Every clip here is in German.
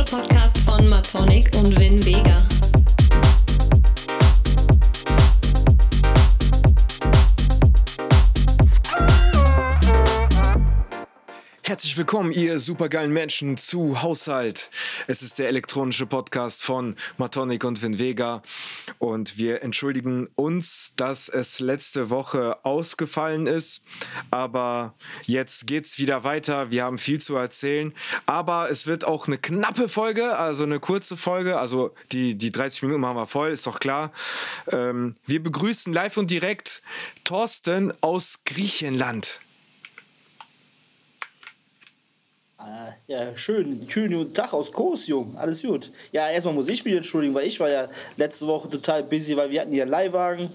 elektronische Podcast von Matonic und Vin Vega. Willkommen, ihr supergeilen Menschen zu Haushalt. Es ist der elektronische Podcast von Matonic und Vin Vega. Und wir entschuldigen uns, dass es letzte Woche ausgefallen ist. Aber jetzt geht's wieder weiter. Wir haben viel zu erzählen. Aber es wird auch eine knappe Folge, also eine kurze Folge. Also die, die 30 Minuten machen wir voll, ist doch klar. Ähm, wir begrüßen live und direkt Thorsten aus Griechenland. Ah, ja, schön. Schönen guten Tag aus Kos, Jung. Alles gut. Ja, erstmal muss ich mich entschuldigen, weil ich war ja letzte Woche total busy, weil wir hatten hier einen Leihwagen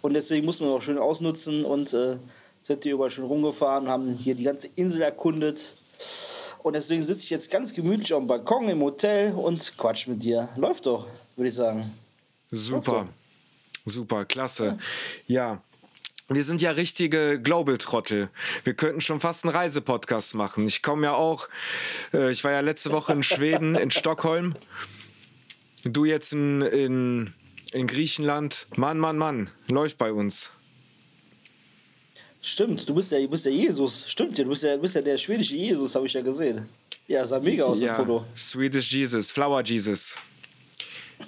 und deswegen mussten wir auch schön ausnutzen und äh, sind hier überall schön rumgefahren, haben hier die ganze Insel erkundet. Und deswegen sitze ich jetzt ganz gemütlich auf dem Balkon im Hotel und quatsch mit dir. Läuft doch, würde ich sagen. Super. Super, klasse. Ja. ja. Wir sind ja richtige Global-Trottel. Wir könnten schon fast einen Reisepodcast machen. Ich komme ja auch, äh, ich war ja letzte Woche in Schweden, in Stockholm. Du jetzt in, in, in Griechenland. Mann, Mann, Mann, läuft bei uns. Stimmt, du bist ja, du bist ja Jesus. Stimmt ja, du bist ja, bist ja der schwedische Jesus, habe ich ja gesehen. Ja, sah mega aus, ja, dem Foto. Swedish Jesus, Flower Jesus.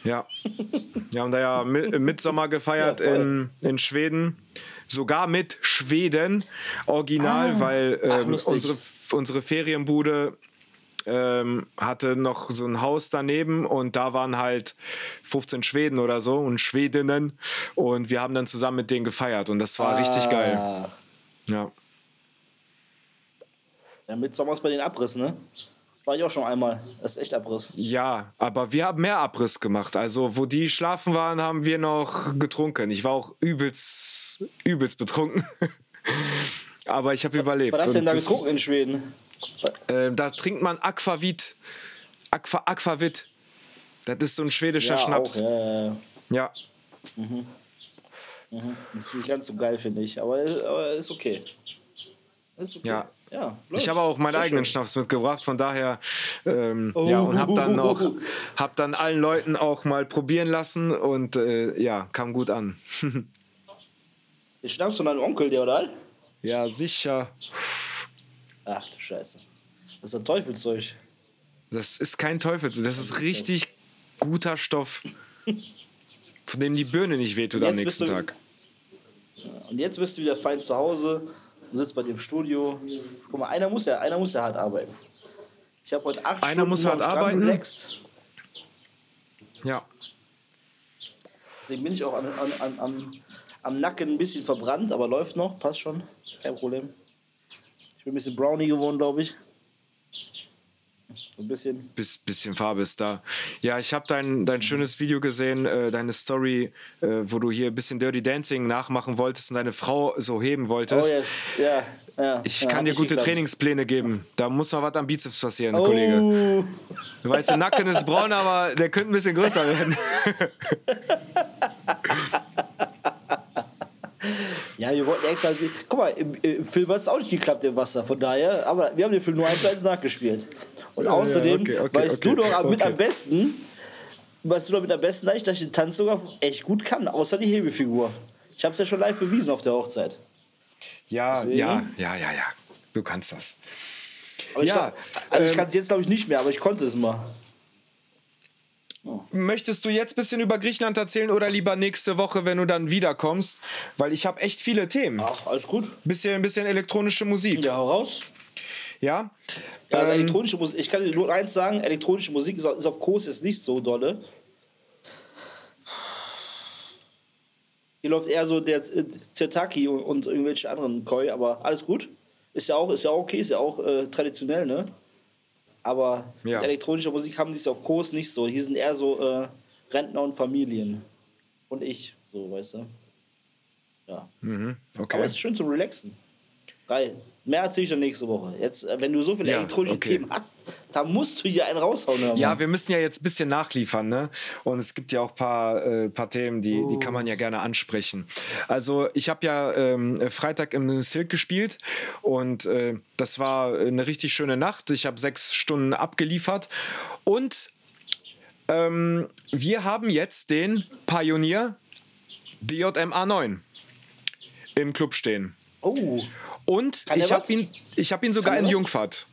Ja. Wir haben da ja Mitsommer gefeiert ja, in, in Schweden sogar mit Schweden original, ah. weil ähm, Ach, unsere, unsere Ferienbude ähm, hatte noch so ein Haus daneben und da waren halt 15 Schweden oder so und Schwedinnen und wir haben dann zusammen mit denen gefeiert und das war ah. richtig geil. Ja. Ja, mit Sommers bei den Abriss, ne? War ich auch schon einmal. Das ist echt Abriss. Ja, aber wir haben mehr Abriss gemacht. Also, wo die schlafen waren, haben wir noch getrunken. Ich war auch übelst, übelst betrunken. aber ich habe überlebt. Was hast du denn da getrunken in Schweden? Äh, da trinkt man Aquavit. Aqua, Aquavit. Das ist so ein schwedischer ja, Schnaps. Auch, ja, ja. ja. Mhm. Mhm. Das ist nicht ganz so geil, finde ich. Aber, aber ist okay. Ist okay. Ja. Ja, ich habe auch meinen Sehr eigenen schön. Schnaps mitgebracht, von daher ähm, oh, ja und habe dann auch hab dann allen Leuten auch mal probieren lassen und äh, ja kam gut an. Den Schnaps von deinem Onkel, der oder? Ja sicher. Ach du Scheiße, das ist ein Teufelszeug. Das ist kein Teufelszeug, das ist richtig guter Stoff, von dem die Birne nicht wehtut am nächsten du, Tag. Und jetzt bist du wieder fein zu Hause und sitzt bei dem Studio. Guck mal, einer muss ja, einer muss ja hart arbeiten. Ich habe heute acht einer Stunden muss hart arbeiten. Relaxt. Ja. Deswegen bin ich auch an, an, an, am, am Nacken ein bisschen verbrannt, aber läuft noch, passt schon, kein Problem. Ich bin ein bisschen Brownie geworden, glaube ich. Ein bisschen. Bis, bisschen Farbe ist da. Ja, ich habe dein, dein schönes Video gesehen, äh, deine Story, äh, wo du hier ein bisschen Dirty Dancing nachmachen wolltest und deine Frau so heben wolltest. Oh, yes. ja. Ja, ich ja, kann dir gute Trainingspläne geben. Da muss noch was am Bizeps passieren, oh. Kollege. Du weißt, der Nacken ist braun, aber der könnte ein bisschen größer werden. Ja, wir wollten extra. Guck mal, im, im Film hat es auch nicht geklappt im Wasser, von daher. Aber wir haben den Film nur eins zu eins nachgespielt. Und ja, außerdem okay, okay, weißt okay, du doch mit am besten, weißt du doch mit am besten, dass ich den Tanz sogar echt gut kann, außer die Hebefigur. Ich habe es ja schon live bewiesen auf der Hochzeit. Ja, Deswegen. ja, ja, ja, ja. Du kannst das. Aber ja, ich, also ähm, ich kann es jetzt glaube ich nicht mehr, aber ich konnte es mal. Möchtest du jetzt ein bisschen über Griechenland erzählen oder lieber nächste Woche, wenn du dann wiederkommst? Weil ich habe echt viele Themen. Ach, alles gut. Bisschen, ein bisschen elektronische Musik. Ja, hau raus. Ja? Ja, also ähm, elektronische Musik, ich kann dir nur eins sagen, elektronische Musik ist auf, ist auf Kurs jetzt nicht so dolle. Hier läuft eher so der Zertaki und, und irgendwelche anderen Koi, aber alles gut. Ist ja auch, ist ja auch okay, ist ja auch äh, traditionell, ne? Aber ja. mit elektronischer Musik haben die es auf Kurs nicht so. Hier sind eher so äh, Rentner und Familien. Und ich, so, weißt du. Ja. Mhm, okay. Aber es ist schön zum Relaxen. Geil. Mehr erzähle ich dann nächste Woche. Jetzt, äh, wenn du so viele ja, elektronische okay. Themen hast, da musst du hier einen raushauen. Ja, wir müssen ja jetzt ein bisschen nachliefern, ne? Und es gibt ja auch ein paar, äh, paar Themen, die, oh. die kann man ja gerne ansprechen. Also, ich habe ja ähm, Freitag im Silk gespielt und äh, das war eine richtig schöne Nacht. Ich habe sechs Stunden abgeliefert Und ähm, wir haben jetzt den Pioneer DJM A9 im Club stehen. Oh, Und Kann ich habe ihn, ich hab ihn sogar in? Jungfahrt.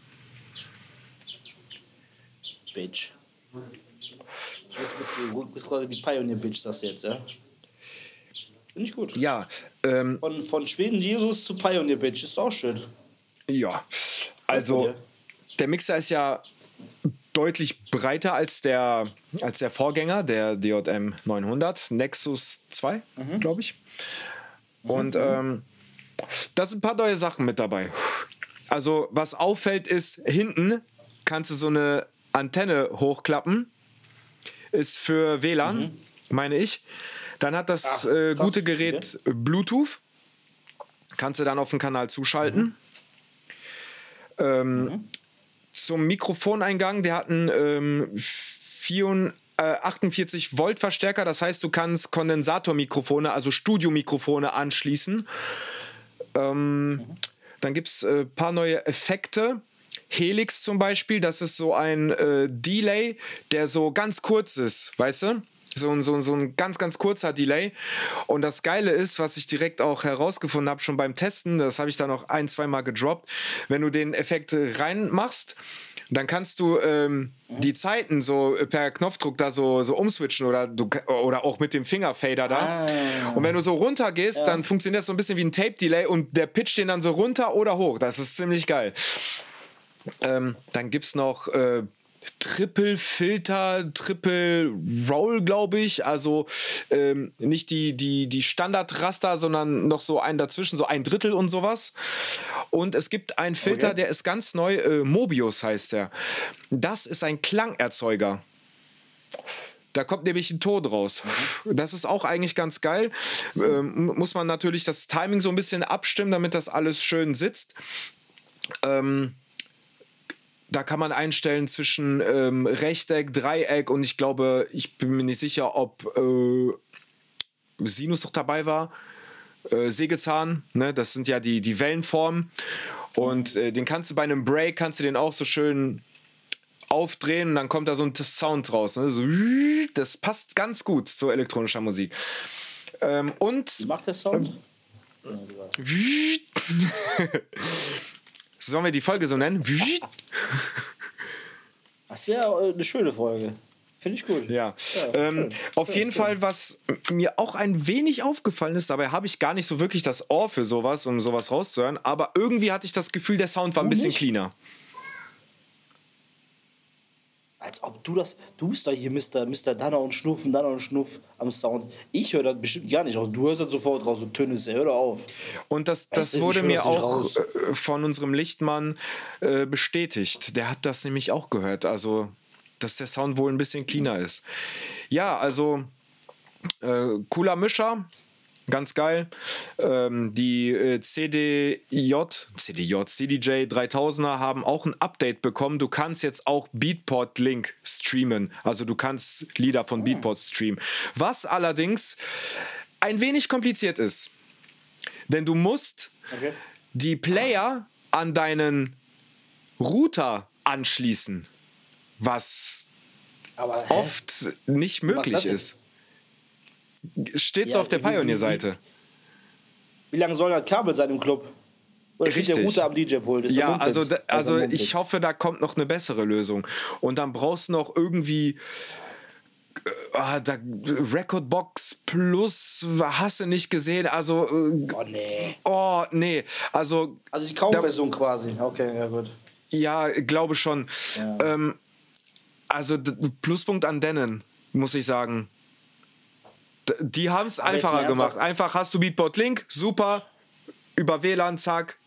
Bitch. Du bist, quasi die Pioneer-Bitch, das jetzt, ja? Finde ich gut. Ja, ähm, Von, von Schweden Jesus zu Pioneer-Bitch ist auch schön. ja. Also, der Mixer ist ja deutlich breiter als der, als der Vorgänger, der DJM 900, Nexus 2, Mhm. glaube ich. Und ähm, da sind ein paar neue Sachen mit dabei. Also, was auffällt, ist, hinten kannst du so eine Antenne hochklappen. Ist für WLAN, meine ich. Dann hat das Mhm. Ach, äh, gute Gerät Bluetooth. Kannst du dann auf den Kanal zuschalten. Ähm, Zum Mikrofoneingang, der hat einen ähm, 4, äh, 48 Volt Verstärker. Das heißt, du kannst Kondensatormikrofone, also Studiomikrofone anschließen. Ähm, Dann gibt es ein äh, paar neue Effekte. Helix zum Beispiel, das ist so ein äh, Delay, der so ganz kurz ist, weißt du? So, ein- so, ein- so ein ganz, ganz kurzer Delay. Und das Geile ist, was ich direkt auch herausgefunden habe, schon beim Testen, das habe ich dann noch ein, zwei Mal gedroppt, wenn du den Effekt äh, dann kannst du ähm, die Zeiten so äh, per Knopfdruck da so, so umswitchen oder, du, oder auch mit dem Fingerfader da. Und wenn du so runter gehst, dann funktioniert das so ein bisschen wie ein Tape-Delay und der pitcht den dann so runter oder hoch. Das ist ziemlich geil. Ähm, dann gibt es noch äh, Triple Filter, Triple Roll, glaube ich. Also ähm, nicht die, die, die Standard-Raster, sondern noch so ein dazwischen, so ein Drittel und sowas. Und es gibt einen Filter, Okay. der ist ganz neu, äh, Mobius heißt der. Das ist ein Klangerzeuger. Da kommt nämlich ein Ton raus. Das ist auch eigentlich ganz geil. Ähm, mu- muss man natürlich das Timing so ein bisschen abstimmen, damit das alles schön sitzt. Ähm, da kann man einstellen zwischen ähm, Rechteck, Dreieck und ich glaube, ich bin mir nicht sicher, ob äh, Sinus noch dabei war. Äh, Sägezahn, ne? das sind ja die, die Wellenformen. Und äh, den kannst du bei einem Break, kannst du den auch so schön aufdrehen und dann kommt da so ein Sound raus. Ne? So, das passt ganz gut zu elektronischer Musik. Ähm, und Wie macht der Sound? Sollen wir die Folge so nennen? Das wäre äh, eine schöne Folge. Finde ich gut. Ja. Ja, ähm, auf Schön, jeden schön. Fall, was mir auch ein wenig aufgefallen ist, dabei habe ich gar nicht so wirklich das Ohr für sowas, um sowas rauszuhören, aber irgendwie hatte ich das Gefühl, der Sound war ein bisschen cleaner. Als ob du das. Du bist doch hier Mr. Mr. Danner und Schnuff und Danner und Schnuff am Sound. Ich höre das bestimmt gar nicht raus. Du hörst das sofort raus, so Tönnis. Hör doch auf. Und das, das Weißt wurde mir auch raus. äh, von unserem Lichtmann äh, bestätigt. Der hat das nämlich auch gehört. Also, dass der Sound wohl ein bisschen cleaner ist. Ja, also äh, cooler Mischer. Ganz geil. Ähm, die äh, CDJ, CDJ, CDJ 3000er haben auch ein Update bekommen. Du kannst jetzt auch Beatport Link streamen. Also du kannst Lieder von Beatport streamen. Was allerdings ein wenig kompliziert ist. Denn du musst Okay. die Player an deinen Router anschließen, was Aber oft nicht möglich ist. Steht so Ja, auf der Pioneer-Seite. wie lange soll das Kabel sein im Club? Oder steht der. Router am DJ-Pult? Ja, also, da, also ich hoffe, da kommt noch eine bessere Lösung. Und dann brauchst du noch irgendwie äh, ah, da, Recordbox Plus, hast du nicht gesehen? Also, äh, Oh, nee. oh, nee. Also, Also die Kaufversion quasi. Okay, ja, gut. Ja, glaube schon. Ja. Ähm, also Pluspunkt an Dennen, muss ich sagen. Die haben es einfacher gemacht. Einfach hast du Beatport Link, super, über WLAN, zack,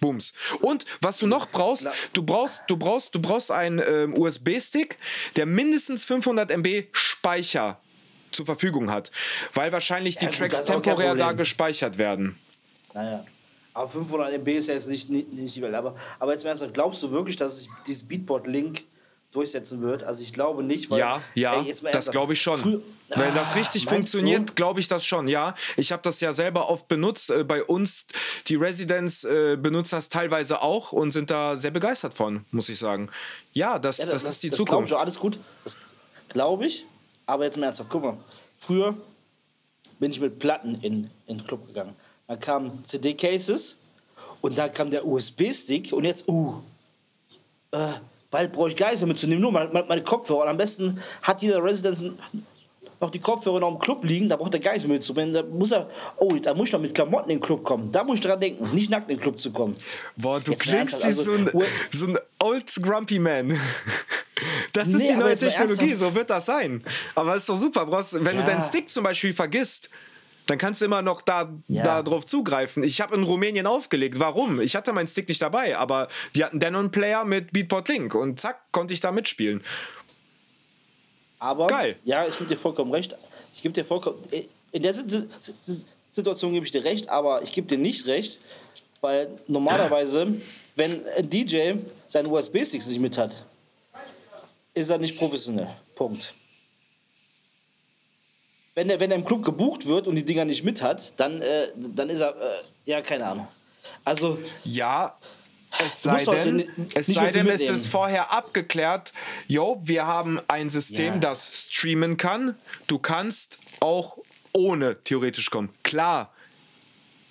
bums. Und was du noch brauchst, du brauchst, du brauchst, du brauchst einen ähm, USB-Stick, der mindestens 500 MB Speicher zur Verfügung hat, weil wahrscheinlich die Ja, gut, Tracks temporär da gespeichert werden. Naja. Aber 500 MB ist ja jetzt nicht, nicht, nicht die Welt. Aber, aber jetzt mal ernsthaft, glaubst du wirklich, dass sich dieses Beatport-Link durchsetzen wird. Also ich glaube nicht, weil Ja, ja, ey, das glaube ich schon. früher- Wenn das Ah, richtig meinst funktioniert, glaube ich das schon, ja. Ich habe das ja selber oft benutzt. Äh, Bei uns, die Residents äh, benutzen das teilweise auch und sind da sehr begeistert von, muss ich sagen. Ja, das, Ja, das, ist die glaub Zukunft. Ich alles gut. Das glaube ich. Aber jetzt mal ernsthaft, guck mal. Früher bin ich mit Platten in, in den Club gegangen. Dann kamen CD-Cases und dann kam der USB-Stick und jetzt, uh, äh, bald brauche ich Geister mitzunehmen, nur meine, meine Kopfhörer. Und am besten hat jeder Residence noch die Kopfhörer noch im Club liegen, da braucht der Geist mitzunehmen. Da muss er, oh, da muss ich noch mit Klamotten in den Club kommen. Da muss ich dran denken, nicht nackt in den Club zu kommen. Boah, du Jetzt klingst wie ernsthaft, so, also, ein, so ein old grumpy man. Das ist Nee, die neue Technologie, so wird das sein. Aber ist doch super. Brauchst, wenn du Ja. deinen Stick zum Beispiel vergisst, dann kannst du immer noch da, Ja. da drauf zugreifen. Ich habe in Rumänien aufgelegt. Warum? Ich hatte meinen Stick nicht dabei, aber die hatten Denon-Player mit Beatport Link und zack, konnte ich da mitspielen. Aber, Geil. ja, ich gebe dir vollkommen recht. Ich gebe dir vollkommen. In der Si- Si- Si- Situation gebe ich dir recht, aber ich gebe dir nicht recht, weil normalerweise, wenn ein DJ seinen USB-Sticks nicht mit hat, ist er nicht professionell. Punkt. Wenn er, wenn er im Club gebucht wird und die Dinger nicht mit hat, dann, äh, dann ist er, äh, ja, keine Ahnung. Also, Ja, es sei denn, es sei denn es ist vorher abgeklärt, yo, wir haben ein System, Ja. das streamen kann. Du kannst auch ohne theoretisch kommen. Klar,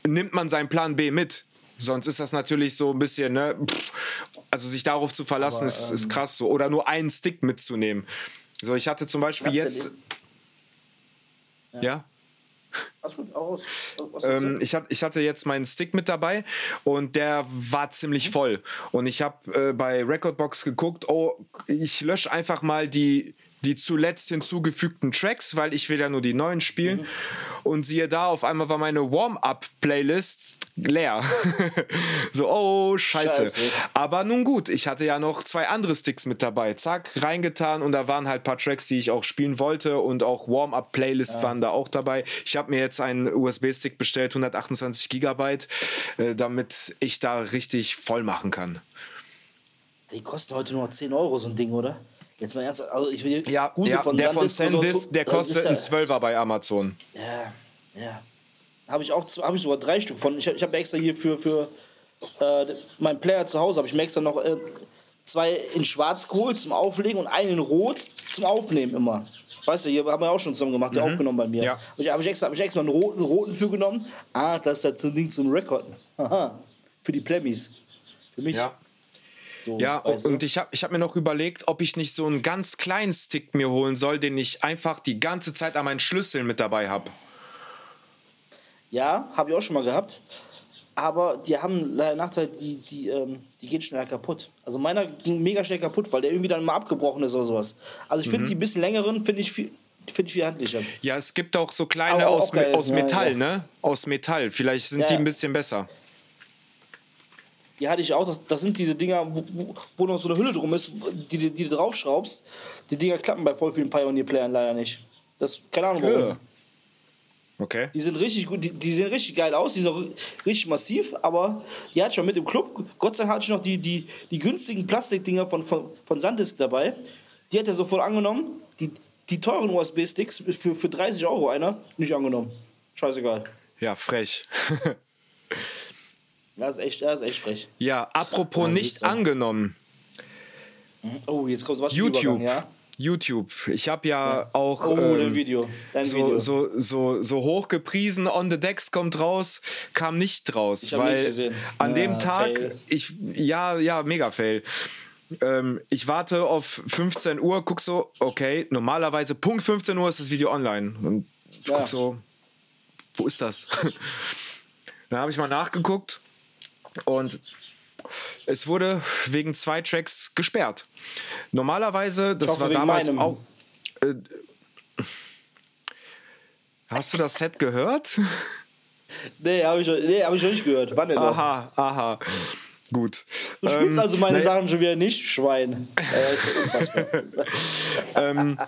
nimmt man seinen Plan B mit. Sonst ist das natürlich so ein bisschen, ne, pff, also sich darauf zu verlassen, Aber, ist, ähm, ist krass so. Oder nur einen Stick mitzunehmen. So, ich hatte zum Beispiel jetzt. Ja. was gut, auch aus. Ähm, ich, ich hatte jetzt meinen Stick mit dabei und der war ziemlich voll. Und ich habe äh, bei Recordbox geguckt, oh, ich lösche einfach mal die, die zuletzt hinzugefügten Tracks, weil ich will ja nur die neuen spielen. Und siehe da, auf einmal war meine Warm-Up-Playlist leer. so, oh, scheiße. Scheiße. Aber nun gut, ich hatte ja noch zwei andere Sticks mit dabei. Zack, reingetan und da waren halt ein paar Tracks, die ich auch spielen wollte und auch Warm-Up-Playlists waren da auch dabei. Ich habe mir jetzt einen USB-Stick bestellt, 128 Gigabyte, äh, damit ich da richtig voll machen kann. Die kosten heute nur noch 10 Euro, so ein Ding, oder? Jetzt mal ernst. Also ich will Ja, Gute ja der von Sandisk der kostet einen 12er bei Amazon. Ja, ja. Habe ich auch z- hab ich sogar drei Stück von. Ich, ich habe extra hier für, für äh, meinen Player zu Hause, habe ich mir extra noch äh, zwei in schwarz geholt zum Auflegen und einen in rot zum Aufnehmen immer. Weißt du, hier haben wir auch schon zusammen gemacht, der aufgenommen bei mir. Mhm. Ja. Habe ich, hab ich, extra, hab ich extra einen roten, roten für genommen. Ah, das ist das Ding zum Rekorden. Haha. Für die Plebbies. Für mich. Ja. So, Ja, und ich habe ich hab mir noch überlegt, ob ich nicht so einen ganz kleinen Stick mir holen soll, den ich einfach die ganze Zeit an meinen Schlüsseln mit dabei habe. Ja, habe ich auch schon mal gehabt. Aber die haben leider Nachteil, die, die, ähm, die gehen schneller kaputt. Also meiner ging mega schnell kaputt, weil der irgendwie dann mal abgebrochen ist oder sowas. Also ich finde Mhm. die bisschen längeren, finde ich viel, finde ich viel handlicher. Ja, es gibt auch so kleine auch aus, geil, aus ja, Metall, ja. ne? Aus Metall. Vielleicht sind Ja, die ja. ein bisschen besser. Die hatte ich auch, das, das sind diese Dinger, wo, wo, wo noch so eine Hülle drum ist, die, die, die du draufschraubst. Die Dinger klappen bei voll vielen Pioneer-Playern leider nicht. Das, keine Ahnung warum. Ja. Okay. Die sind richtig gut, die, die sehen richtig geil aus, die sind auch richtig massiv, aber die hatte ich schon mit im Club. Gott sei Dank hatte ich noch die, die, die günstigen Plastikdinger von, von, von Sandisk dabei. Die hat er sofort angenommen. Die, die teuren USB-Sticks für, für 30 Euro einer, nicht angenommen. Scheißegal. Ja, frech. Das ist echt, das ist echt frech. ja, apropos Ja, nicht angenommen. Oh, jetzt kommt was YouTube. Übergang, ja? YouTube. Ich habe ja, auch Oh, ähm, dein Video. Dein so, Video. so, so, so hoch gepriesen, On the Decks kommt raus, kam nicht raus. Ich weil gesehen. an Ja, dem Tag, fail. ich, ja, ja, mega fail. Ähm, ich warte auf 15 Uhr, guck so, okay, normalerweise Punkt 15 Uhr ist das Video online. Und ich Ja. guck so, wo ist das? Dann habe ich mal nachgeguckt und es wurde wegen zwei Tracks gesperrt. Normalerweise, das hoffe, war damals meinem. auch. Äh, hast du das Set gehört? Nee, habe ich, nee, hab ich noch nicht gehört. Wann denn noch? Aha, aha. Gut. Du spielst Ähm, also meine ne- Sachen schon wieder nicht, Schwein. Äh, unfassbar.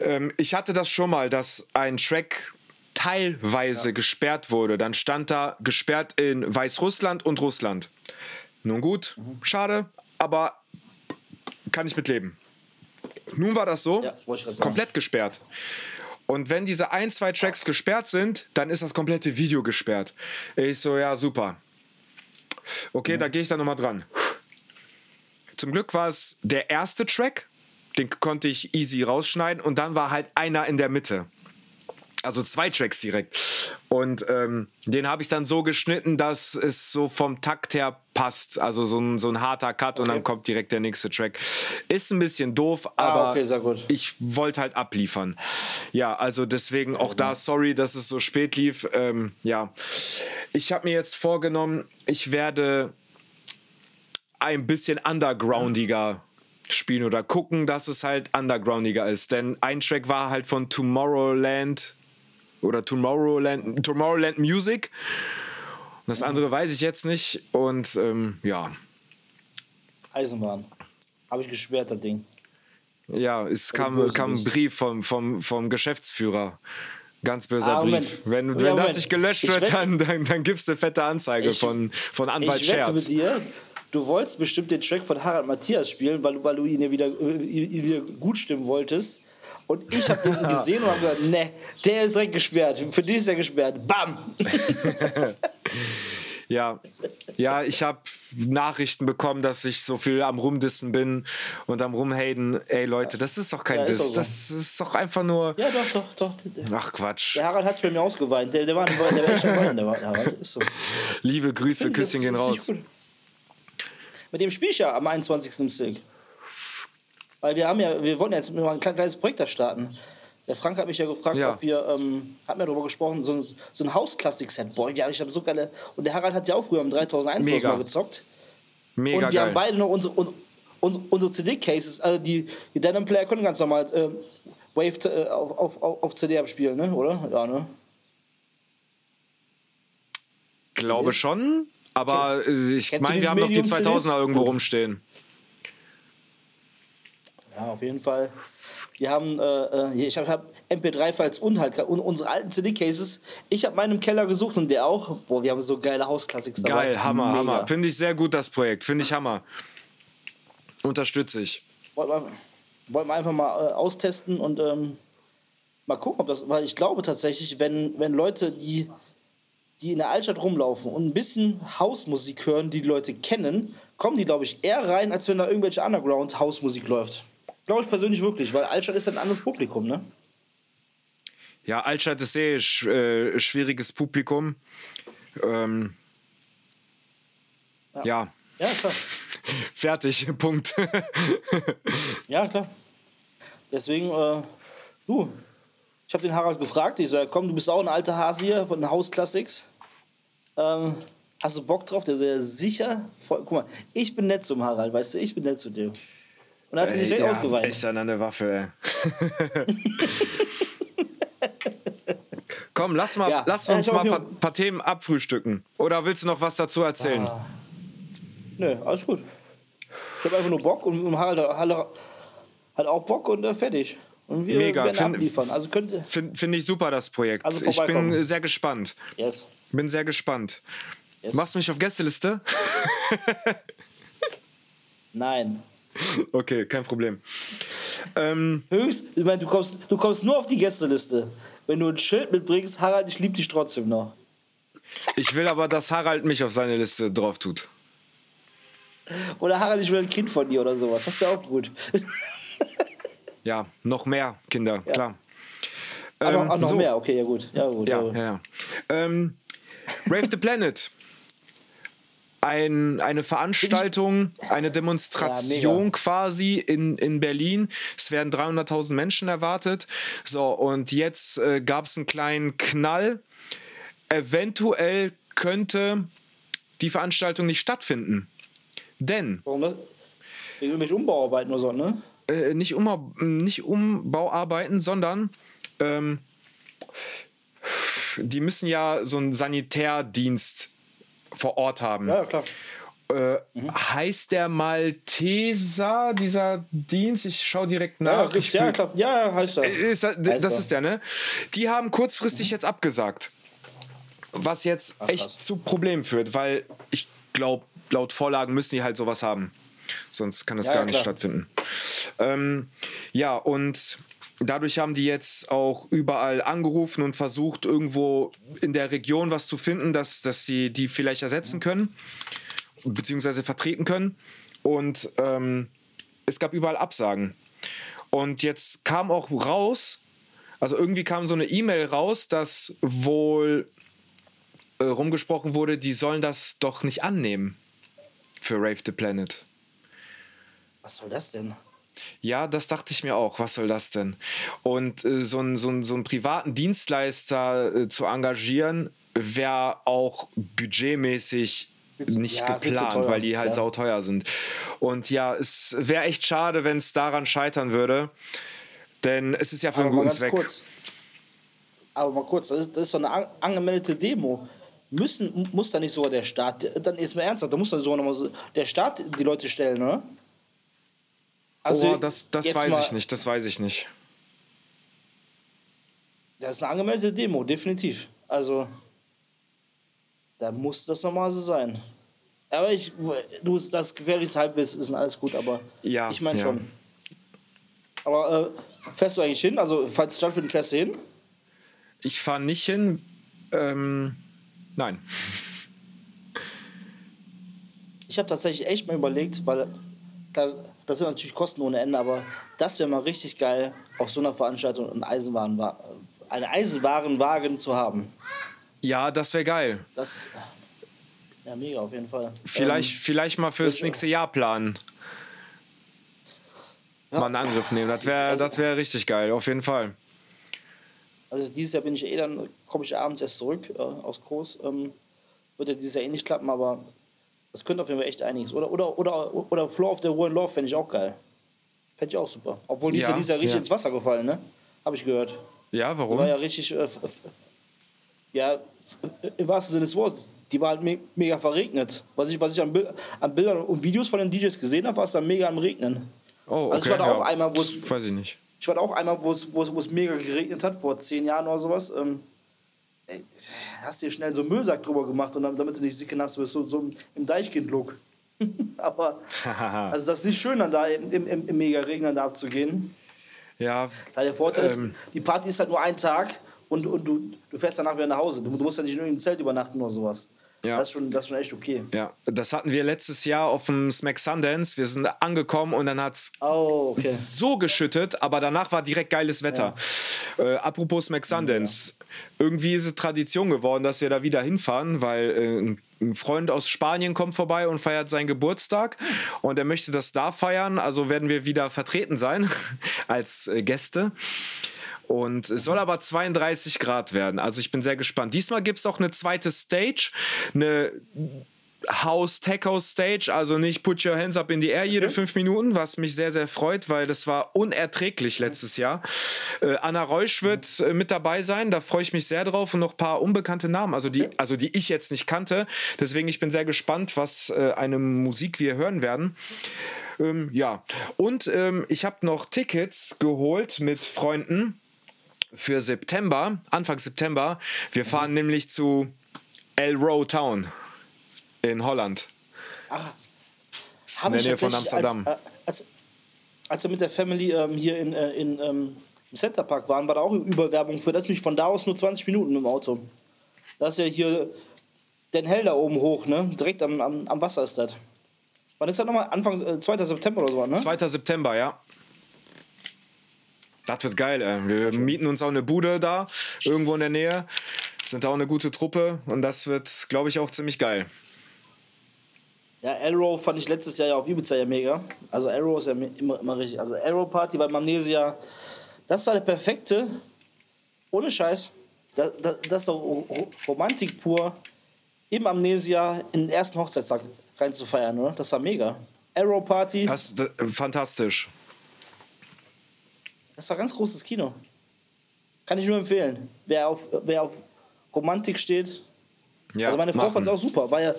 Ähm, ich hatte das schon mal, dass ein Track teilweise gesperrt wurde. Dann stand da gesperrt in Weißrussland und Russland. Nun gut, schade, aber kann ich mitleben. Nun war das so, Ja, komplett gesperrt. Und wenn diese ein, zwei Tracks gesperrt sind, dann ist das komplette Video gesperrt. Ich so, ja, super. Okay, da gehe ich dann nochmal dran. Zum Glück war es der erste Track, den konnte ich easy rausschneiden und dann war halt einer in der Mitte. Also zwei Tracks direkt. Und ähm, den habe ich dann so geschnitten, dass es so vom Takt her passt. Also so ein, so ein harter Cut und dann kommt direkt der nächste Track. Ist ein bisschen doof, aber Ah, okay, ich wollte halt abliefern. Ja, also deswegen auch da sorry, dass es so spät lief. Ähm, ja, ich habe mir jetzt vorgenommen, ich werde ein bisschen undergroundiger spielen oder gucken, dass es halt undergroundiger ist. Denn ein Track war halt von Tomorrowland oder Tomorrowland, Tomorrowland Music. Und das andere weiß ich jetzt nicht. Und ähm, ja, Eisenbahn. Habe ich gesperrt, das Ding. ja, es kam, kam ein. Brief vom, vom, vom Geschäftsführer. Ganz böser Ah. Brief. Wenn, Ja, wenn das nicht gelöscht Ich wird, dann, dann, dann gibst du fette Anzeige Ich- von, von Anwalt Ich wette mit Scherz. dir, du wolltest bestimmt den Track von Harald Matthias spielen, weil, du- weil du ihn ja wieder, äh, ihn wieder gut stimmen wolltest. Und ich habe den gesehen und habe gesagt, ne, der ist direkt gesperrt. Für dich ist er gesperrt. Bam! Ja, ja, ich habe Nachrichten bekommen, dass ich so viel am Rumdissen bin und am Rumhaten. Ey Leute, das ist doch kein Ja, Diss. so. Das ist doch einfach nur. Ja, doch, doch, doch. Ach Quatsch. der Harald hat es bei mir ausgeweint. Der, der war, der war echt ein Wein, der war, der Harald. Ist so. Liebe Grüße, Küsschen gehen raus. Mit dem spiele ich ja am 21. im Silk. Weil wir haben ja, wir wollen ja jetzt mal ein kleines Projekt da starten. Der Frank hat mich ja gefragt, Ja. ob wir, ähm, hat mir darüber gesprochen, so, ein- so ein Hausklassik-Set. Boah, ja, ich habe so geile. Und der Harald hat ja auch früher am 3001 Mega. mal gezockt. Mega und wir geil. haben beide noch unsere, unsere, unsere, unsere CD-Cases, also die, die Denim Player können ganz normal ähm, Wave äh, auf, auf, auf, auf CD abspielen, ne? Oder? Ja, ne? Glaube schon, aber äh, ich meine, wir haben noch die Medium 2000er CDs? irgendwo rumstehen. Ja, auf jeden Fall. Wir haben, äh, äh, ich habe hab MP3-Files und halt un unsere alten CD-Cases. Ich habe meinen im Keller gesucht und der auch. Boah, wir haben so geile Hausklassiks dabei. Geil, Hammer, Mega. Hammer. Finde ich sehr gut, das Projekt. Finde ich Hammer. Unterstütze ich. Wollten wir einfach mal äh, austesten und ähm, mal gucken, ob das. Weil ich glaube tatsächlich, wenn, wenn Leute, die, die in der Altstadt rumlaufen und ein bisschen Hausmusik hören, die die Leute kennen, kommen die, glaube ich, eher rein, als wenn da irgendwelche Underground-Hausmusik läuft. Glaube ich persönlich wirklich, weil Altstadt ist ein anderes Publikum, ne? Ja, Altstadt ist eh äh, schwieriges Publikum. Ähm, ja. Ja, klar. fertig, Punkt. Ja, klar. Deswegen, äh, du, ich habe den Harald gefragt. Ich sage, komm, du bist auch ein alter Hase hier von den Hausklassiks. Ähm, hast du Bock drauf? Der ist ja sicher. Voll, guck mal, ich bin nett zum Harald, weißt du, ich bin nett zu dir. Und da hat sie sich direkt ja, ausgeweint. echt an der Waffe, ey. Komm, lass, mal, Ja. lass uns ich mal ein paar, paar Themen abfrühstücken. Oder willst du noch was dazu erzählen? Ah. Nö, alles gut. Ich habe einfach nur Bock und und Harald hat, hat auch Bock und äh, fertig. Und wir Mega, werden find- abliefern. Also. Finde find ich super, das Projekt. Also ich bin sehr gespannt. Yes. Bin sehr gespannt. yes. Machst du mich auf Gästeliste? Nein. Okay, kein Problem. Ähm, Höchst, ich meine, du kommst, du kommst nur auf die Gästeliste. Wenn du ein Schild mitbringst, Harald, ich liebe dich trotzdem noch. ich will aber, dass Harald mich auf seine Liste drauf tut. Oder Harald, ich will ein Kind von dir oder sowas. Das wäre auch gut. Ja, noch mehr Kinder, klar. Ah, noch, Ähm, ah, noch so. mehr, okay, ja gut. Ja, gut. Ja, ja. ja, ja. Ähm, Rave the Planet. Ein, eine Veranstaltung, eine Demonstration Ja, quasi in, in Berlin. Es werden 300.000 Menschen erwartet. So, und jetzt äh, gab es einen kleinen Knall. Eventuell könnte die Veranstaltung nicht stattfinden. Denn Warum das? Irgendwelche Umbauarbeiten oder so, ne? äh, nicht, Umbau, nicht Umbauarbeiten, sondern ähm, die müssen ja so einen Sanitärdienst vor Ort haben. Ja, ja, klar. Äh, Heißt der Malteser, dieser Dienst? Ich schaue direkt Ja, nach. gibt's, ich ja, klar. Ja, heißt er. ist das, Heißt das er. ist der, ne? Die haben kurzfristig jetzt abgesagt. Was jetzt echt krass. zu Problemen führt, weil ich glaube, laut Vorlagen müssen die halt sowas haben. Sonst kann das Ja, gar ja, nicht klar. stattfinden. Ähm, ja, und dadurch haben die jetzt auch überall angerufen und versucht, irgendwo in der Region was zu finden, dass, dass sie die vielleicht ersetzen können, beziehungsweise vertreten können. Und ähm, es gab überall Absagen. Und jetzt kam auch raus, also irgendwie kam so eine E-Mail raus, dass wohl äh, rumgesprochen wurde, die sollen das doch nicht annehmen für Rave the Planet. Was soll das denn? Ja, das dachte ich mir auch. Was soll das denn? Und äh, so, einen, so, einen, so einen privaten Dienstleister äh, zu engagieren, wäre auch budgetmäßig nicht Ja, geplant, teuer, weil die halt ja. sauteuer sind. Und ja, es wäre echt schade, wenn es daran scheitern würde. Denn es ist ja für einen Aber mal guten Zweck. kurz. Aber mal kurz, das ist, das ist so eine an, angemeldete Demo. Müssen, muss da nicht sogar der Staat, dann ist mal ernsthaft, da muss dann sogar noch mal so, der Staat die Leute stellen, oder? oh, das, das Also weiß mal- ich nicht, das weiß ich nicht. Das ist eine angemeldete Demo, definitiv. Also, da muss das normal so sein. Aber ich, du, das gefährliches Halbwissen, alles gut, aber Ja, ich meine ja. schon. Aber äh, fährst du eigentlich hin? Also, falls es stattfindet, fährst du hin? Ich fahre nicht hin. Ähm, nein. Ich habe tatsächlich echt mal überlegt, weil da, das sind natürlich Kosten ohne Ende, aber das wäre mal richtig geil, auf so einer Veranstaltung einen Eisenwarenwa einen Eisenwarenwagen zu haben. Ja, das wäre geil. Das, ja, mega auf jeden Fall. Vielleicht, vielleicht mal fürs nächste Jahr planen. Mal einen Angriff nehmen. Das wäre Also- das wär richtig geil, auf jeden Fall. Also dieses Jahr bin ich eh dann, komme ich abends erst zurück äh, aus Kurs. Ähm, wird ja dieses Jahr eh nicht klappen, aber das könnte auf jeden Fall echt einiges. Oder, oder, oder, oder Floor of the Ruin Love fände ich auch geil. Fände ich auch super. Obwohl die ist Ja, Jahr richtig ja. ins Wasser gefallen, ne? Habe ich gehört. Ja, warum? War ja richtig, äh, ja, im wahrsten Sinne des Wortes, die war halt me mega verregnet. Was ich, was ich an, Bil an Bildern und Videos von den DJs gesehen habe, war es dann mega am Regnen. oh, okay. also ich war da ja. auch einmal, wo es Weiß ich nicht. ich war da auch einmal, wo es mega geregnet hat, vor zehn Jahren oder sowas. Ähm, ey, hast dir schnell so einen Müllsack drüber gemacht, und damit du nicht sick nass wirst, so, so im Deichkind-Look. Aber also das ist nicht schön, dann da im, im, im Mega-Regen dann da abzugehen. Ja, Weil der Vorteil Ähm. ist, die Party ist halt nur ein Tag und, und du, du fährst danach wieder nach Hause. Du, du musst ja nicht nur im Zelt übernachten oder sowas. Ja. Das, ist schon, das ist schon echt okay. ja, das hatten wir letztes Jahr auf dem Smack Sundance. Wir sind angekommen und dann hat es Oh, okay. so geschüttet, aber danach war direkt geiles Wetter. Äh, apropos Smack Sundance. Irgendwie ist es Tradition geworden, dass wir da wieder hinfahren, weil äh, ein- Freund aus Spanien kommt vorbei und feiert seinen Geburtstag und er möchte das da feiern, also werden wir wieder vertreten sein als äh, Gäste. Und es soll aber 32 Grad werden. Also ich bin sehr gespannt. Diesmal gibt es auch eine zweite Stage, eine House Tech House Stage, also nicht Put Your Hands Up in the Air jede fünf Minuten, was mich sehr, sehr freut, weil das war unerträglich letztes Jahr. Äh, Anna Reusch wird äh, mit dabei sein, da freue ich mich sehr drauf und noch ein paar unbekannte Namen, also die, also die ich jetzt nicht kannte. Deswegen ich bin sehr gespannt, was äh, eine Musik wir hören werden. Ähm, ja, und ähm, ich habe noch Tickets geholt mit Freunden für September, Anfang September. Wir fahren nämlich zu El Row Town in Holland. Ach, Habe der ich Nähe von Amsterdam. Als, äh, als, als wir mit der Family ähm, hier in, äh, in, ähm, im Centerpark waren, war da auch Überwerbung für das mich von da aus nur 20 Minuten im Auto. Das ist ja hier Den Hell da oben hoch, ne? Direkt am, am, am Wasser ist das. Wann ist das nochmal? Anfang äh, 2. September oder so, ne? 2. September, ja. Das wird geil, ey. Wir mieten uns auch eine Bude da, irgendwo in der Nähe. Sind auch eine gute Truppe und das wird, glaube ich, auch ziemlich geil. Ja, Arrow fand ich letztes Jahr ja auf Ibiza ja mega. Also Arrow ist ja me- immer, immer richtig. Also Arrow Party bei Amnesia, das war der perfekte, ohne Scheiß, das, das, das ist doch Ro- Ro- Romantik pur, im Amnesia in den ersten Hochzeitstag rein zu feiern, oder? Das war mega. Arrow Party, Das, das, fantastisch. das war ganz großes Kino. Kann ich nur empfehlen. Wer auf, wer auf Romantik steht, Ja, also meine Frau fand es auch super, weil ja,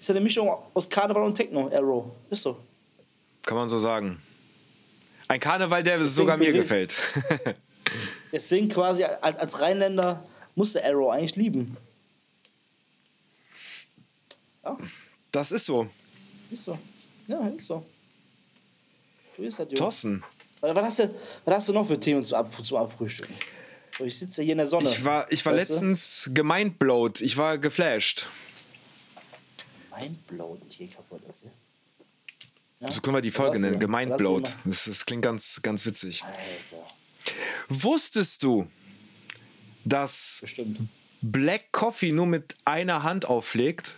ist ja eine Mischung aus Karneval und Techno, Arrow. Ist so. Kann man so sagen. Ein Karneval, der sogar mir gefällt. Deswegen quasi als, als Rheinländer musste Arrow eigentlich lieben. Ja, Das ist so. ist so. Ja, ist so. Wie ist das, Junge? Thorsten, Was hast, du, was hast du noch für Themen zum, Ab zum Abfrühstücken? Ich sitze hier in der Sonne. ich war, ich war weißt du? letztens gemindblowt. Ich war geflasht. Mindblown, ich gehe kaputt, okay. So können wir die Folge nennen. Was Das, das klingt ganz, ganz witzig. Alter, Wusstest du, dass bestimmt. Black Coffee nur mit einer Hand auflegt?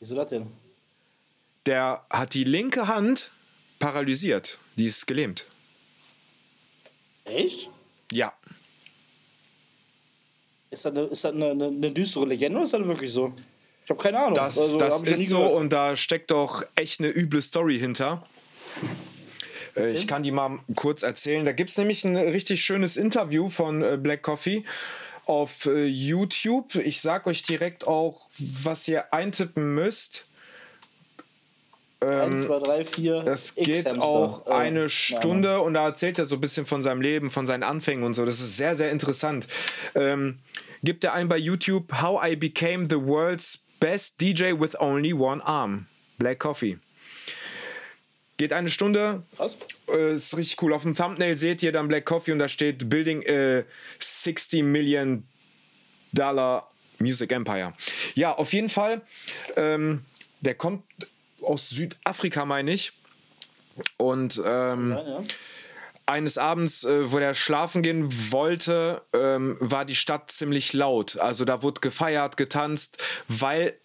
Wieso das denn? Der hat die linke Hand paralysiert. Die ist gelähmt. Echt? Ja. Ist das, eine, ist das eine, eine, eine düstere Legende oder ist das wirklich so? Ich habe keine Ahnung. Das, Also, das ist so und da steckt doch echt eine üble Story hinter. Äh, Ich kann die mal kurz erzählen. Da gibt es nämlich ein richtig schönes Interview von äh, Black Coffee auf äh, YouTube. Ich sag euch direkt auch, was ihr eintippen müsst. 1, 2, 3, 4. ähm, Es geht auch eine Stunde und da erzählt er so ein bisschen von seinem Leben, von seinen Anfängen und so. Das ist sehr, sehr interessant. Ähm, gibt er ein bei YouTube How I Became the World's Best DJ with Only One Arm. Black Coffee. Geht eine Stunde, Was? äh, ist richtig cool. Auf dem Thumbnail seht ihr dann Black Coffee und da steht Building äh, 60 Million Dollar Music Empire. Ja, auf jeden Fall. Ähm, der kommt aus Südafrika, meine ich. Und ähm, Sein, ja? Eines Abends, äh, wo der schlafen gehen wollte, ähm, war die Stadt ziemlich laut. Also da wurde gefeiert, getanzt, weil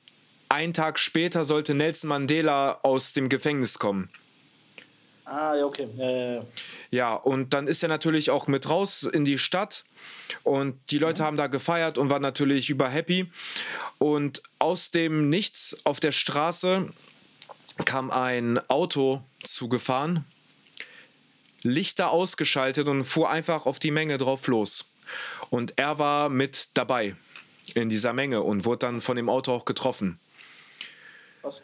ein Tag später sollte Nelson Mandela aus dem Gefängnis kommen. Ah, ja, okay. Ja, ja, ja. Ja, und dann ist er natürlich auch mit raus in die Stadt und die Leute haben da gefeiert und waren natürlich über happy. Und aus dem Nichts auf der Straße kam ein Auto zugefahren, Lichter ausgeschaltet und fuhr einfach auf die Menge drauf los. Und er war mit dabei in dieser Menge und wurde dann von dem Auto auch getroffen. Was?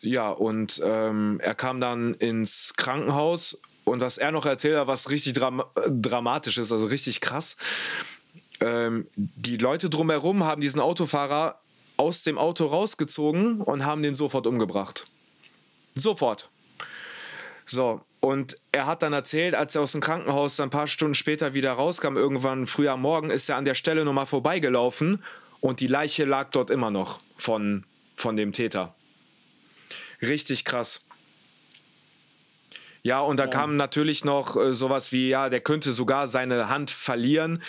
Ja, und ähm, er kam dann ins Krankenhaus und was er noch erzählt hat, was richtig dram dramatisch ist, also richtig krass. Ähm, die Leute drumherum haben diesen Autofahrer aus dem Auto rausgezogen und haben den sofort umgebracht. Sofort. So, und er hat dann erzählt, als er aus dem Krankenhaus ein paar Stunden später wieder rauskam, irgendwann früh am Morgen, ist er an der Stelle nochmal vorbeigelaufen und die Leiche lag dort immer noch von, von dem Täter. Richtig krass. Ja, und da kam natürlich noch äh, sowas wie, ja, der könnte sogar seine Hand verlieren.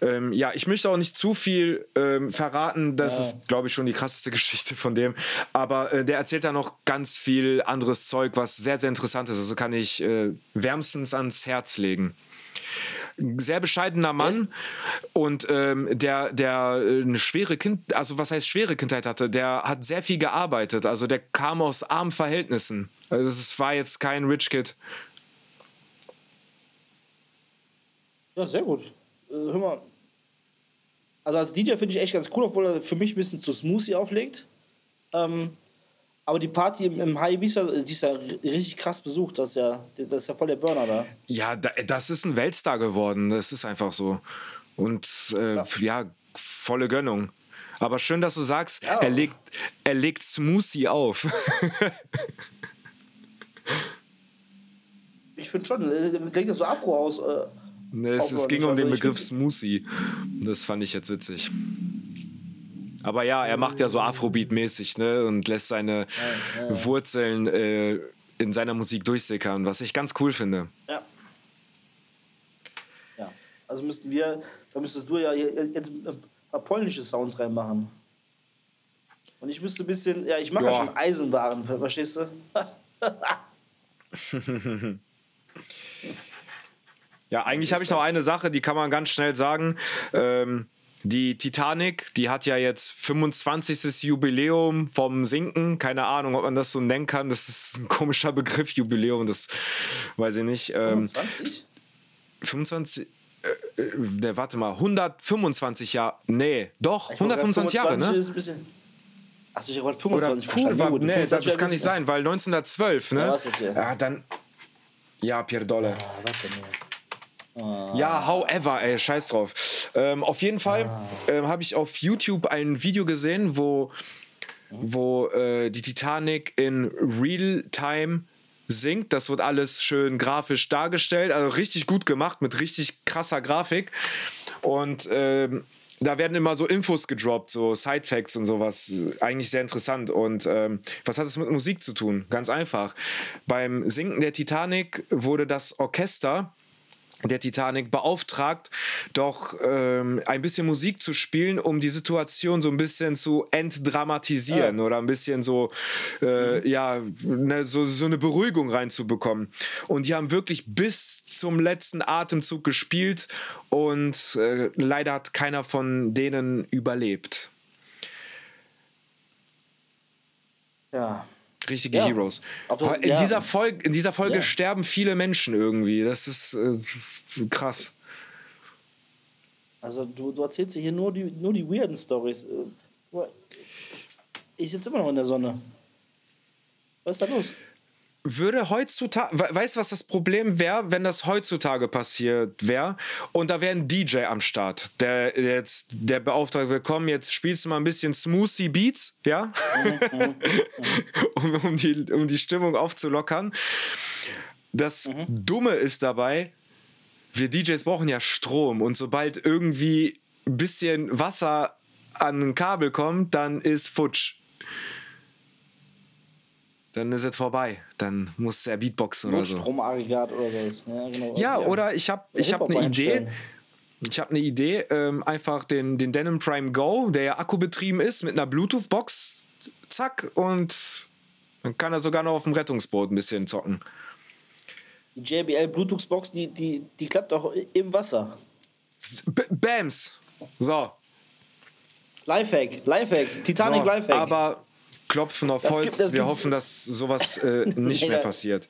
Ähm, ja, ich möchte auch nicht zu viel ähm, verraten. Das ist, glaube ich, schon die krasseste Geschichte von dem. Aber äh, der erzählt da noch ganz viel anderes Zeug, was sehr, sehr interessant ist. Also kann ich äh, wärmstens ans Herz legen sehr bescheidener Mann und ähm, der, der äh, eine schwere Kind, also was heißt schwere Kindheit hatte, der hat sehr viel gearbeitet. Also der kam aus armen Verhältnissen. Also es war jetzt kein Rich Kid. Ja, sehr gut. Äh, hör mal. Also als DJ finde ich echt ganz cool, obwohl er für mich ein bisschen zu smoothie auflegt. Ähm, aber die Party im, im High Ibiza, die ist ja ri- richtig krass besucht. Das ist ja, das ist ja voll der Burner da. Ja, da, das ist ein Weltstar geworden. Das ist einfach so. Und äh, ja. volle Gönnung. Aber schön, dass du sagst, Ja. er, legt, er legt Smoothie auf. Ich finde schon, äh, legt das so Afro aus. Äh, es, es ging um den Also ich Begriff Smoothie. Das fand ich jetzt witzig. Aber ja, er macht ja so Afrobeat-mäßig, ne? Und lässt seine Wurzeln äh, in seiner Musik durchsickern, was ich ganz cool finde. ja. Ja. Also müssten wir, da müsstest du ja jetzt ein paar polnische Sounds reinmachen. Und ich müsste ein bisschen, ja, ich mache ja. Ja. schon Eisenwaren, ver- verstehst du? Ja, eigentlich habe ich noch eine Sache, die kann man ganz schnell sagen. Ähm, die Titanic, die hat ja jetzt 25. Jubiläum vom Sinken. Keine Ahnung, ob man das so nennen kann. Das ist ein komischer Begriff, Jubiläum. Das weiß ich nicht. Ähm, 25? 25. Äh, äh, ne, warte mal, 125 Jahre. Nee, doch, 125 Jahre, ne? Ist ein bisschen Achso, ich habe gerade Oder 25 cool, verstanden. war, nee, das, 25 das kann nicht sein, weil 1912, ne? Ja, was ist hier? Ja, dann. Ja, Pierdole. Ah, warte mal. Ja, however, ey, scheiß drauf. Ähm, auf jeden Fall Ah. ähm, habe ich auf YouTube ein Video gesehen, wo, wo äh, die Titanic in Real Time singt. Das wird alles schön grafisch dargestellt, also richtig gut gemacht mit richtig krasser Grafik. Und ähm, da werden immer so Infos gedroppt, so Sidefacts und sowas. Eigentlich sehr interessant. Und ähm, was hat das mit Musik zu tun? Ganz einfach. Beim Sinken der Titanic wurde das Orchester der Titanic beauftragt, doch ähm, ein bisschen Musik zu spielen, um die Situation so ein bisschen zu entdramatisieren ja. oder ein bisschen so, äh, mhm. ja, ne, so, so eine Beruhigung reinzubekommen. Und die haben wirklich bis zum letzten Atemzug gespielt und äh, leider hat keiner von denen überlebt. Ja, Richtige ja. Heroes. Das, in, ja. dieser Folge, in dieser Folge ja. sterben viele Menschen irgendwie. Das ist äh, krass. Also du, du erzählst hier nur die, nur die weirden Stories. Ich sitze immer noch in der Sonne. Was ist da los? Würde heutzutage, weißt du, was das Problem wäre, wenn das heutzutage passiert wäre und da wäre ein DJ am Start, der jetzt der beauftragt wird, komm, jetzt spielst du mal ein bisschen Smoothie Beats, ja, um, um, die, um die Stimmung aufzulockern. Das mhm. Dumme ist dabei, wir DJs brauchen ja Strom. Und sobald irgendwie ein bisschen Wasser an ein Kabel kommt, dann ist futsch dann ist es vorbei. Dann muss er Beatboxen oder so. Stromaggregat oder so. Ja, genau. ja, oder ich habe ich hab eine Idee. Ich habe eine Idee, ähm, einfach den, den Denim Prime Go, der ja akkubetrieben ist, mit einer Bluetooth-Box, zack, und dann kann er sogar noch auf dem Rettungsboot ein bisschen zocken. Die JBL Bluetooth-Box, die, die, die klappt auch im Wasser. B Bams! So. Lifehack, Lifehack, Titanic so, Lifehack. Aber klopfen auf Holz. Das gibt, das Wir hoffen, dass sowas äh, nicht mehr passiert.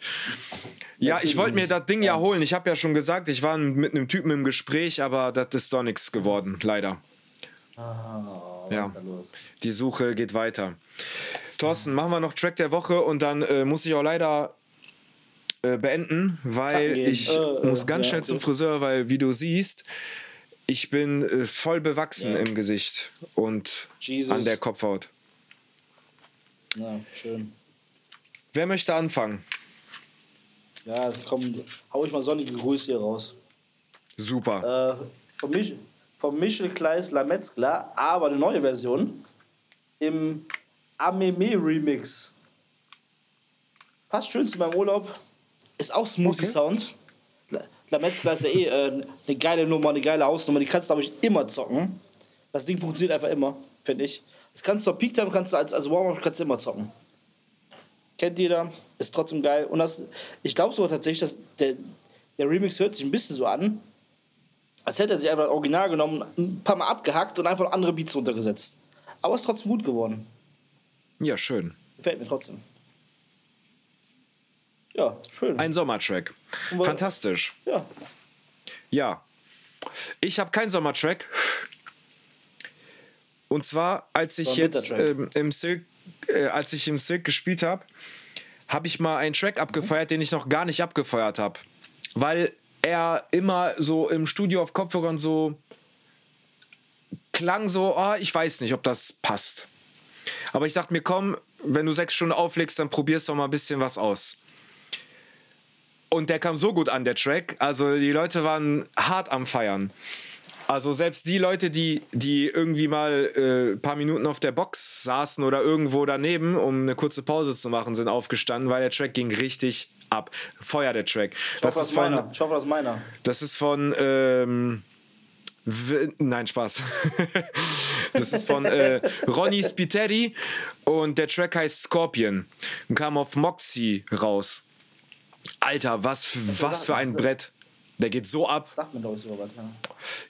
Ja, ich wollte mir das Ding ja holen. Ich habe ja schon gesagt, ich war mit einem Typen im Gespräch, aber das ist doch nichts geworden, leider. Ja. Die Suche geht weiter. Thorsten, machen wir noch Track der Woche und dann äh, muss ich auch leider äh, beenden, weil ich äh, muss ganz schnell zum Friseur, weil wie du siehst, ich bin äh, voll bewachsen ja. im Gesicht und Jesus. an der Kopfhaut. Ja, schön. Wer möchte anfangen? Ja, komm, hau ich mal sonnige Grüße hier raus. Super. Äh, von, Mich von Michel Kleis Lametzler, aber eine neue Version im Ameme Remix. Passt schön zu meinem Urlaub. Ist auch Smoothie okay. Sound. Lametzler ist ja eh äh, eine geile Nummer, eine geile Hausnummer. Die kannst du, glaube ich, immer zocken. Das Ding funktioniert einfach immer, finde ich. Das kannst du auf Peak Time, kannst du als, als Warm-Up kannst du immer zocken. Kennt jeder, ist trotzdem geil. Und das, ich glaube sogar tatsächlich, dass der, der Remix hört sich ein bisschen so an, als hätte er sich einfach original genommen, ein paar Mal abgehackt und einfach andere Beats runtergesetzt. Aber ist trotzdem gut geworden. Ja, schön. Gefällt mir trotzdem. Ja, schön. Ein Sommertrack. Fantastisch. Ja. Ja. Ich habe keinen Sommertrack. Und zwar, als ich jetzt ähm, im Silk, äh, als ich im Silk gespielt habe, habe ich mal einen Track abgefeuert, den ich noch gar nicht abgefeuert habe. Weil er immer so im Studio auf Kopfhörern so klang so, oh, ich weiß nicht, ob das passt. Aber ich dachte mir, komm, wenn du sechs Stunden auflegst, dann probierst du mal ein bisschen was aus. Und der kam so gut an, der Track. Also die Leute waren hart am Feiern. Also selbst die Leute, die, die irgendwie mal ein äh, paar Minuten auf der Box saßen oder irgendwo daneben, um eine kurze Pause zu machen, sind aufgestanden, weil der Track ging richtig ab. Feuer der Track. Ich das hoffe, ist von, meiner. Ich hoffe, das ist meiner. Das ist von ähm, Nein, Spaß. das ist von äh, Ronny Spiteri und der Track heißt Scorpion und kam auf Moxie raus. Alter, was, was für ein Brett. Der geht so ab. Sagt mir, glaube ich, sogar was. Ja,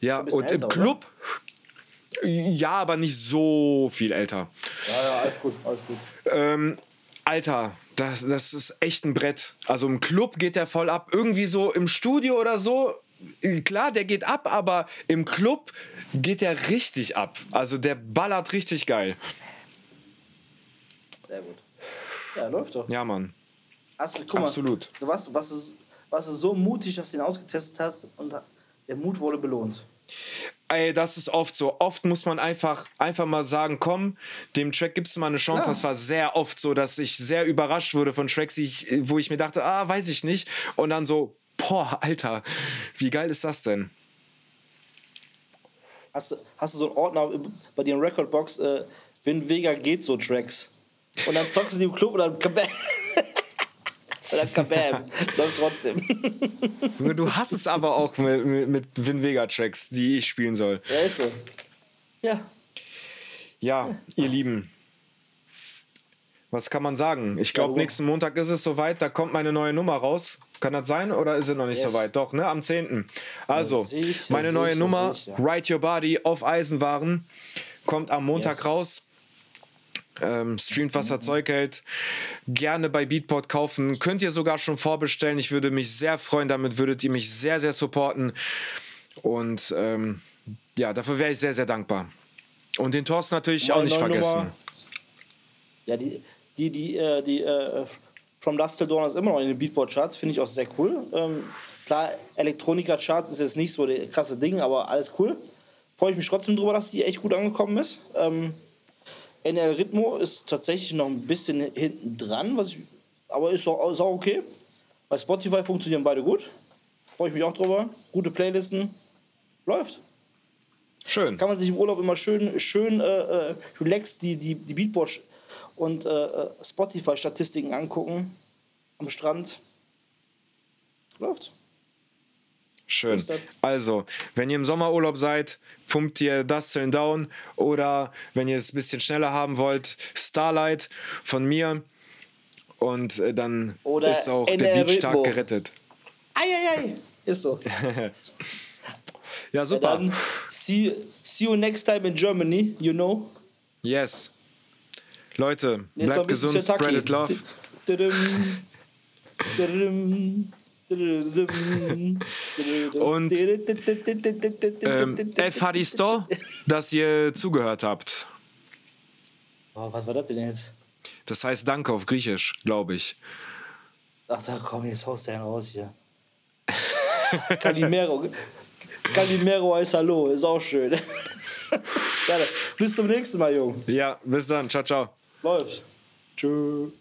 ja und älter, im Club. Oder? Ja, aber nicht so viel älter. Ja, ja, alles gut, alles gut. Ähm, Alter, das, das ist echt ein Brett. Also im Club geht der voll ab. Irgendwie so im Studio oder so. Klar, der geht ab, aber im Club geht der richtig ab. Also der ballert richtig geil. Sehr gut. Ja, läuft doch. Ja, Mann. Hast du, guck Absolut. Mal, was, was, warst du so mutig, dass du ihn ausgetestet hast und der Mut wurde belohnt. Ey, das ist oft so. Oft muss man einfach, einfach mal sagen, komm, dem Track gibst du mal eine Chance. Ja. Das war sehr oft so, dass ich sehr überrascht wurde von Tracks, ich, wo ich mir dachte, ah, weiß ich nicht. Und dann so, boah, Alter, wie geil ist das denn? Hast, du- hast du so einen Ordner bei dir in Recordbox, äh, Vin Vega geht so Tracks. Und dann zockst du die im Club und dann dann kabam. Läuft trotzdem. Du hast es aber auch mit, mit, mit Vin Vega Tracks, die ich spielen soll. ja, ist so. Ja. Ja, ihr Lieben. Was kann man sagen? Ich glaube, nächsten Montag ist es soweit. Da kommt meine neue Nummer raus. Kann das sein oder ist es noch nicht Yes. soweit? Doch, ne? Am 10. Also, meine neue Nummer. Write Your Body auf Eisenwaren, kommt am Montag Yes. raus. Ähm, streamt, was das Zeug hält. Gerne bei Beatport kaufen. Könnt ihr sogar schon vorbestellen. Ich würde mich sehr freuen. Damit würdet ihr mich sehr, sehr supporten. Und ähm, ja, dafür wäre ich sehr, sehr dankbar. Und den Thorsten natürlich Meine auch nicht vergessen. Nummer. Ja, die, die, die, äh, die äh, From Dust Till Dawn ist immer noch in den Beatport-Charts, finde ich auch sehr cool. Ähm, klar, Elektronika-Charts ist jetzt nicht so das krasse Ding, aber alles cool. Freue ich mich trotzdem drüber, dass die echt gut angekommen ist. Ähm, NL Ritmo ist tatsächlich noch ein bisschen hinten dran, was ich, aber ist auch, ist auch okay. Bei Spotify funktionieren beide gut. Freue ich mich auch drüber. Gute Playlisten. Läuft Schön. kann man sich im Urlaub immer schön, schön äh, äh, relaxed die, die, die Beatport und äh, äh, Spotify-Statistiken angucken am Strand. Läuft. Schön. Also, wenn ihr im Sommerurlaub seid, pumpt ihr Dust Till Down oder wenn ihr es ein bisschen schneller haben wollt, Starlight von mir. Und äh, dann Oder ist auch der Beachtag Ritmo. gerettet. Eieiei. Ist so. Ja, Ja, super. dann see, see you next time in Germany, you know. Yes. Leute, Jetzt bleibt gesund, Kentucky. spreadet love. Und, Ähm, F. Hadisto, dass ihr zugehört habt. Oh, was war das denn jetzt? Das heißt Danke auf Griechisch, glaube ich. Ach, da komm, jetzt haust du einen raus hier. Calimero. Calimero heißt Hallo, ist auch schön. bis zum nächsten Mal, Jung. Ja, bis dann. Ciao, ciao. Läuft. Tschüss.